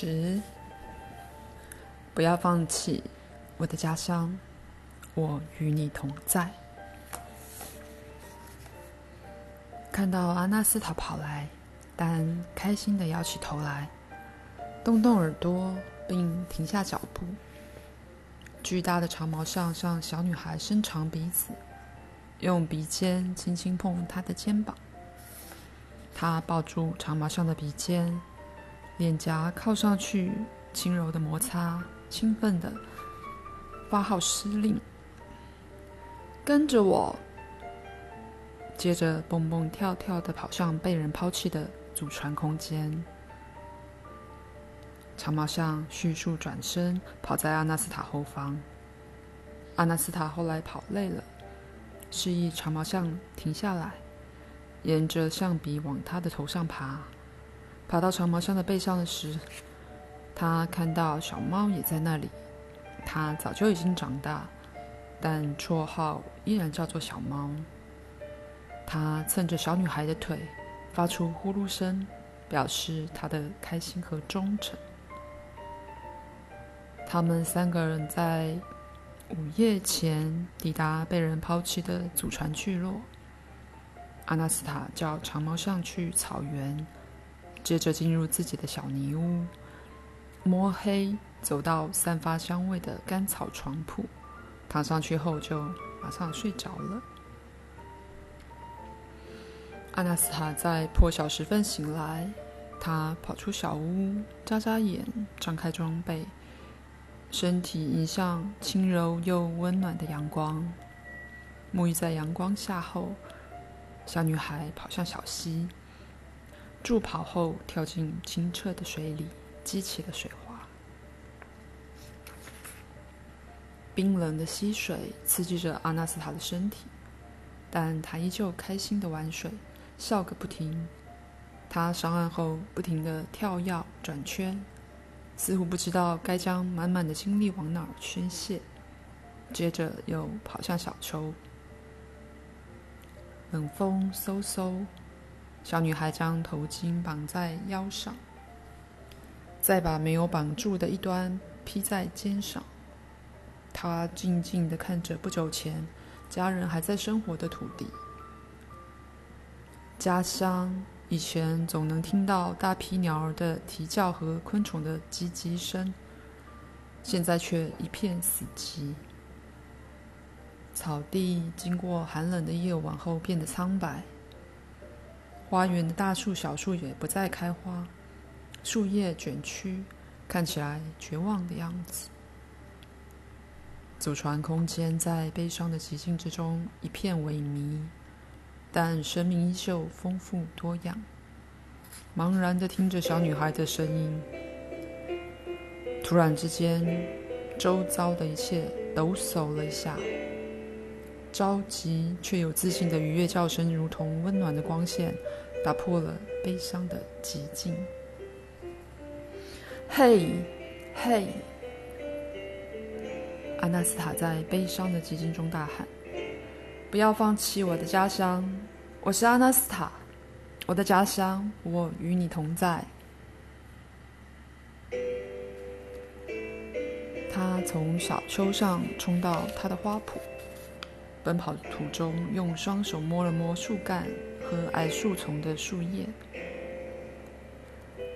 十，不要放弃我的家乡，我与你同在。看到阿纳斯塔跑来，丹开心地摇起头来，动动耳朵，并停下脚步。巨大的长毛象向小女孩伸长鼻子，用鼻尖轻轻碰她的肩膀。她抱住长毛象的鼻尖，脸颊靠上去，轻柔的摩擦，兴奋的发号施令：“跟着我！”接着蹦蹦跳跳的跑向被人抛弃的祖传空间。长毛象迅速转身，跑在阿纳斯塔后方。阿纳斯塔后来跑累了，示意长毛象停下来，沿着象鼻往他的头上爬。爬到长毛象的背上的时，他看到小猫也在那里。它早就已经长大，但绰号依然叫做小猫。他蹭着小女孩的腿，发出呼噜声，表示他的开心和忠诚。他们三个人在午夜前抵达被人抛弃的祖传聚落。阿纳斯塔叫长毛象去草原，接着进入自己的小泥屋，摸黑走到散发香味的干草床铺，躺上去后就马上睡着了。阿纳斯塔在破晓时分醒来，他跑出小屋，眨眨眼，张开装备，身体迎向轻柔又温暖的阳光。沐浴在阳光下后，小女孩跑向小溪，助跑后跳进清澈的水里，激起了水花。冰冷的溪水刺激着阿纳斯塔的身体，但他依旧开心地玩水。笑个不停，他上岸后不停地跳跃转圈，似乎不知道该将满满的精力往哪儿宣泄。接着又跑向小丘，冷风嗖嗖，小女孩将头巾绑在腰上，再把没有绑住的一端披在肩上。她静静地看着不久前家人还在生活的土地。家乡以前总能听到大批鸟儿的啼叫和昆虫的唧唧声，现在却一片死寂。草地经过寒冷的夜晚后变得苍白，花园的大树小树也不再开花，树叶卷曲，看起来绝望的样子。祖传空间在悲伤的寂静之中一片萎靡。但生命依旧丰富多样。茫然地听着小女孩的声音，突然之间，周遭的一切抖擞了一下。着急却有自信的愉悦叫声，如同温暖的光线，打破了悲伤的寂静。嘿，嘿！阿纳斯塔在悲伤的寂静中大喊。不要放弃我的家乡，我是阿纳斯塔，我的家乡，我与你同在。他从小丘上冲到他的花圃，奔跑的途中用双手摸了摸树干和矮树丛的树叶。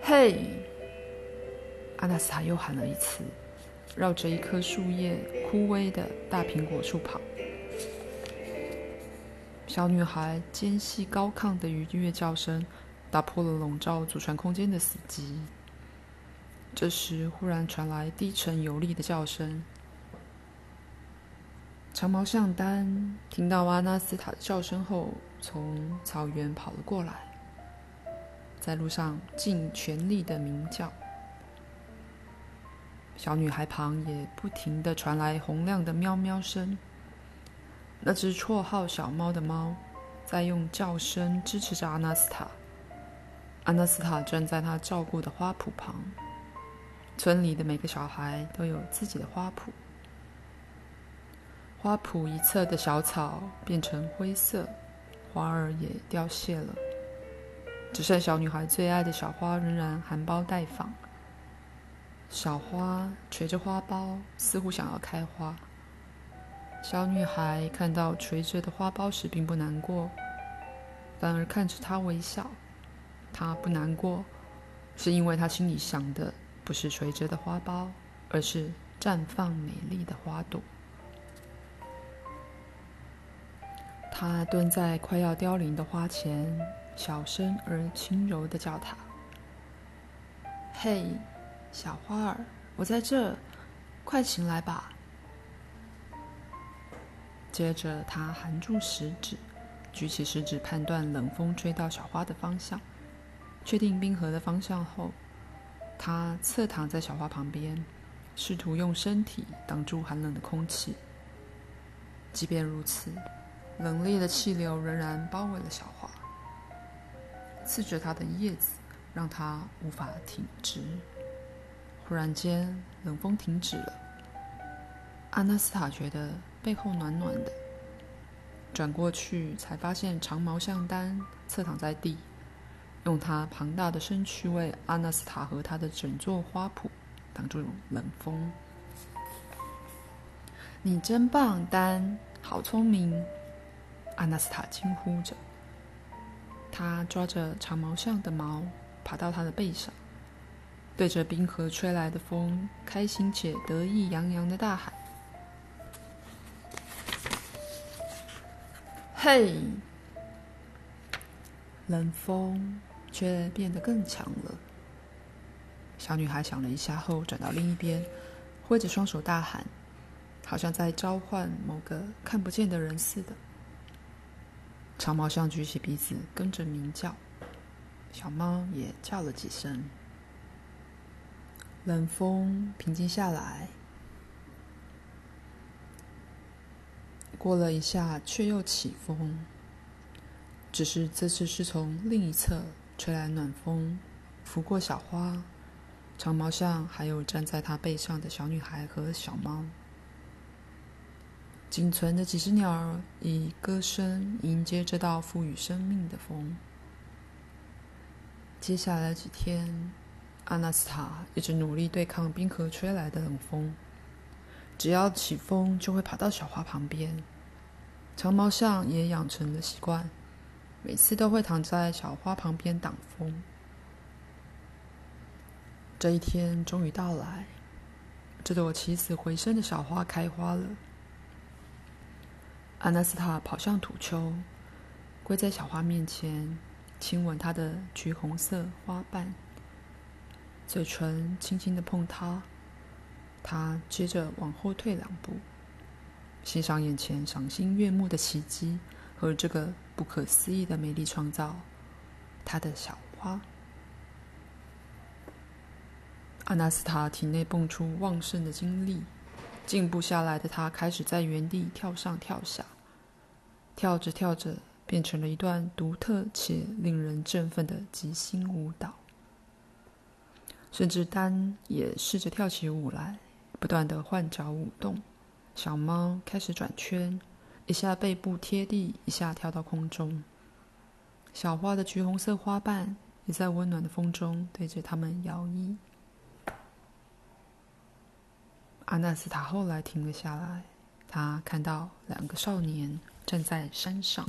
嘿，阿纳斯塔又喊了一次，绕着一棵树叶枯萎的大苹果树跑。小女孩尖细高亢的愉悦叫声，打破了笼罩祖传空间的死寂。这时，忽然传来低沉有力的叫声。长毛象丹听到阿纳斯塔的叫声后，从草原跑了过来，在路上尽全力的鸣叫。小女孩旁也不停地传来洪亮的喵喵声。那只绰号“小猫”的猫，在用叫声支持着阿纳斯塔。阿纳斯塔站在他照顾的花圃旁。村里的每个小孩都有自己的花圃。花圃一侧的小草变成灰色，花儿也凋谢了，只剩小女孩最爱的小花仍然含苞待放。小花垂着花苞，似乎想要开花。小女孩看到垂着的花苞时，并不难过，反而看着她微笑。她不难过，是因为她心里想的不是垂着的花苞，而是绽放美丽的花朵。他蹲在快要凋零的花前，小声而轻柔地叫他：“嘿。”小花儿，我在这，快醒来吧！接着，他含住食指，举起食指判断冷风吹到小花的方向，确定冰河的方向后，他侧躺在小花旁边，试图用身体挡住寒冷的空气。即便如此，冷冽的气流仍然包围了小花，刺着它的叶子，让它无法挺直。忽然间，冷风停止了。阿纳斯塔觉得背后暖暖的，转过去才发现长毛象丹侧躺在地，用它庞大的身躯为阿纳斯塔和他的整座花圃挡住冷风。你真棒，丹，好聪明！阿纳斯塔惊呼着。他抓着长毛象的毛，爬到他的背上。对着冰河吹来的风，开心且得意洋洋的大喊：“嘿！”冷风却变得更强了。小女孩想了一下后，转到另一边，挥着双手大喊，好像在召唤某个看不见的人似的。长毛象举起鼻子，跟着鸣叫，小猫也叫了几声。冷风平静下来，过了一下，却又起风。只是这次是从另一侧吹来暖风，拂过小花、长毛象，还有站在它背上的小女孩和小猫。仅存的几只鸟儿以歌声迎接这道赋予生命的风。接下来几天。阿纳斯塔一直努力对抗冰河吹来的冷风，只要起风就会跑到小花旁边。长毛象也养成了习惯，每次都会躺在小花旁边挡风。这一天终于到来，这朵起死回生的小花开花了。阿纳斯塔跑向土丘，跪在小花面前，亲吻它的橘红色花瓣。嘴唇轻轻的碰它，他接着往后退两步，欣赏眼前赏心悦目的奇迹和这个不可思议的美丽创造——他的小花。阿纳斯塔体内迸出旺盛的精力，静不下来的他开始在原地跳上跳下，跳着跳着，变成了一段独特且令人振奋的即兴舞蹈。甚至丹也试着跳起舞来，不断地换脚舞动。小猫开始转圈，一下背部贴地，一下跳到空中。小花的橘红色花瓣也在温暖的风中对着它们摇曳。阿纳斯塔后来停了下来，他看到两个少年站在山上。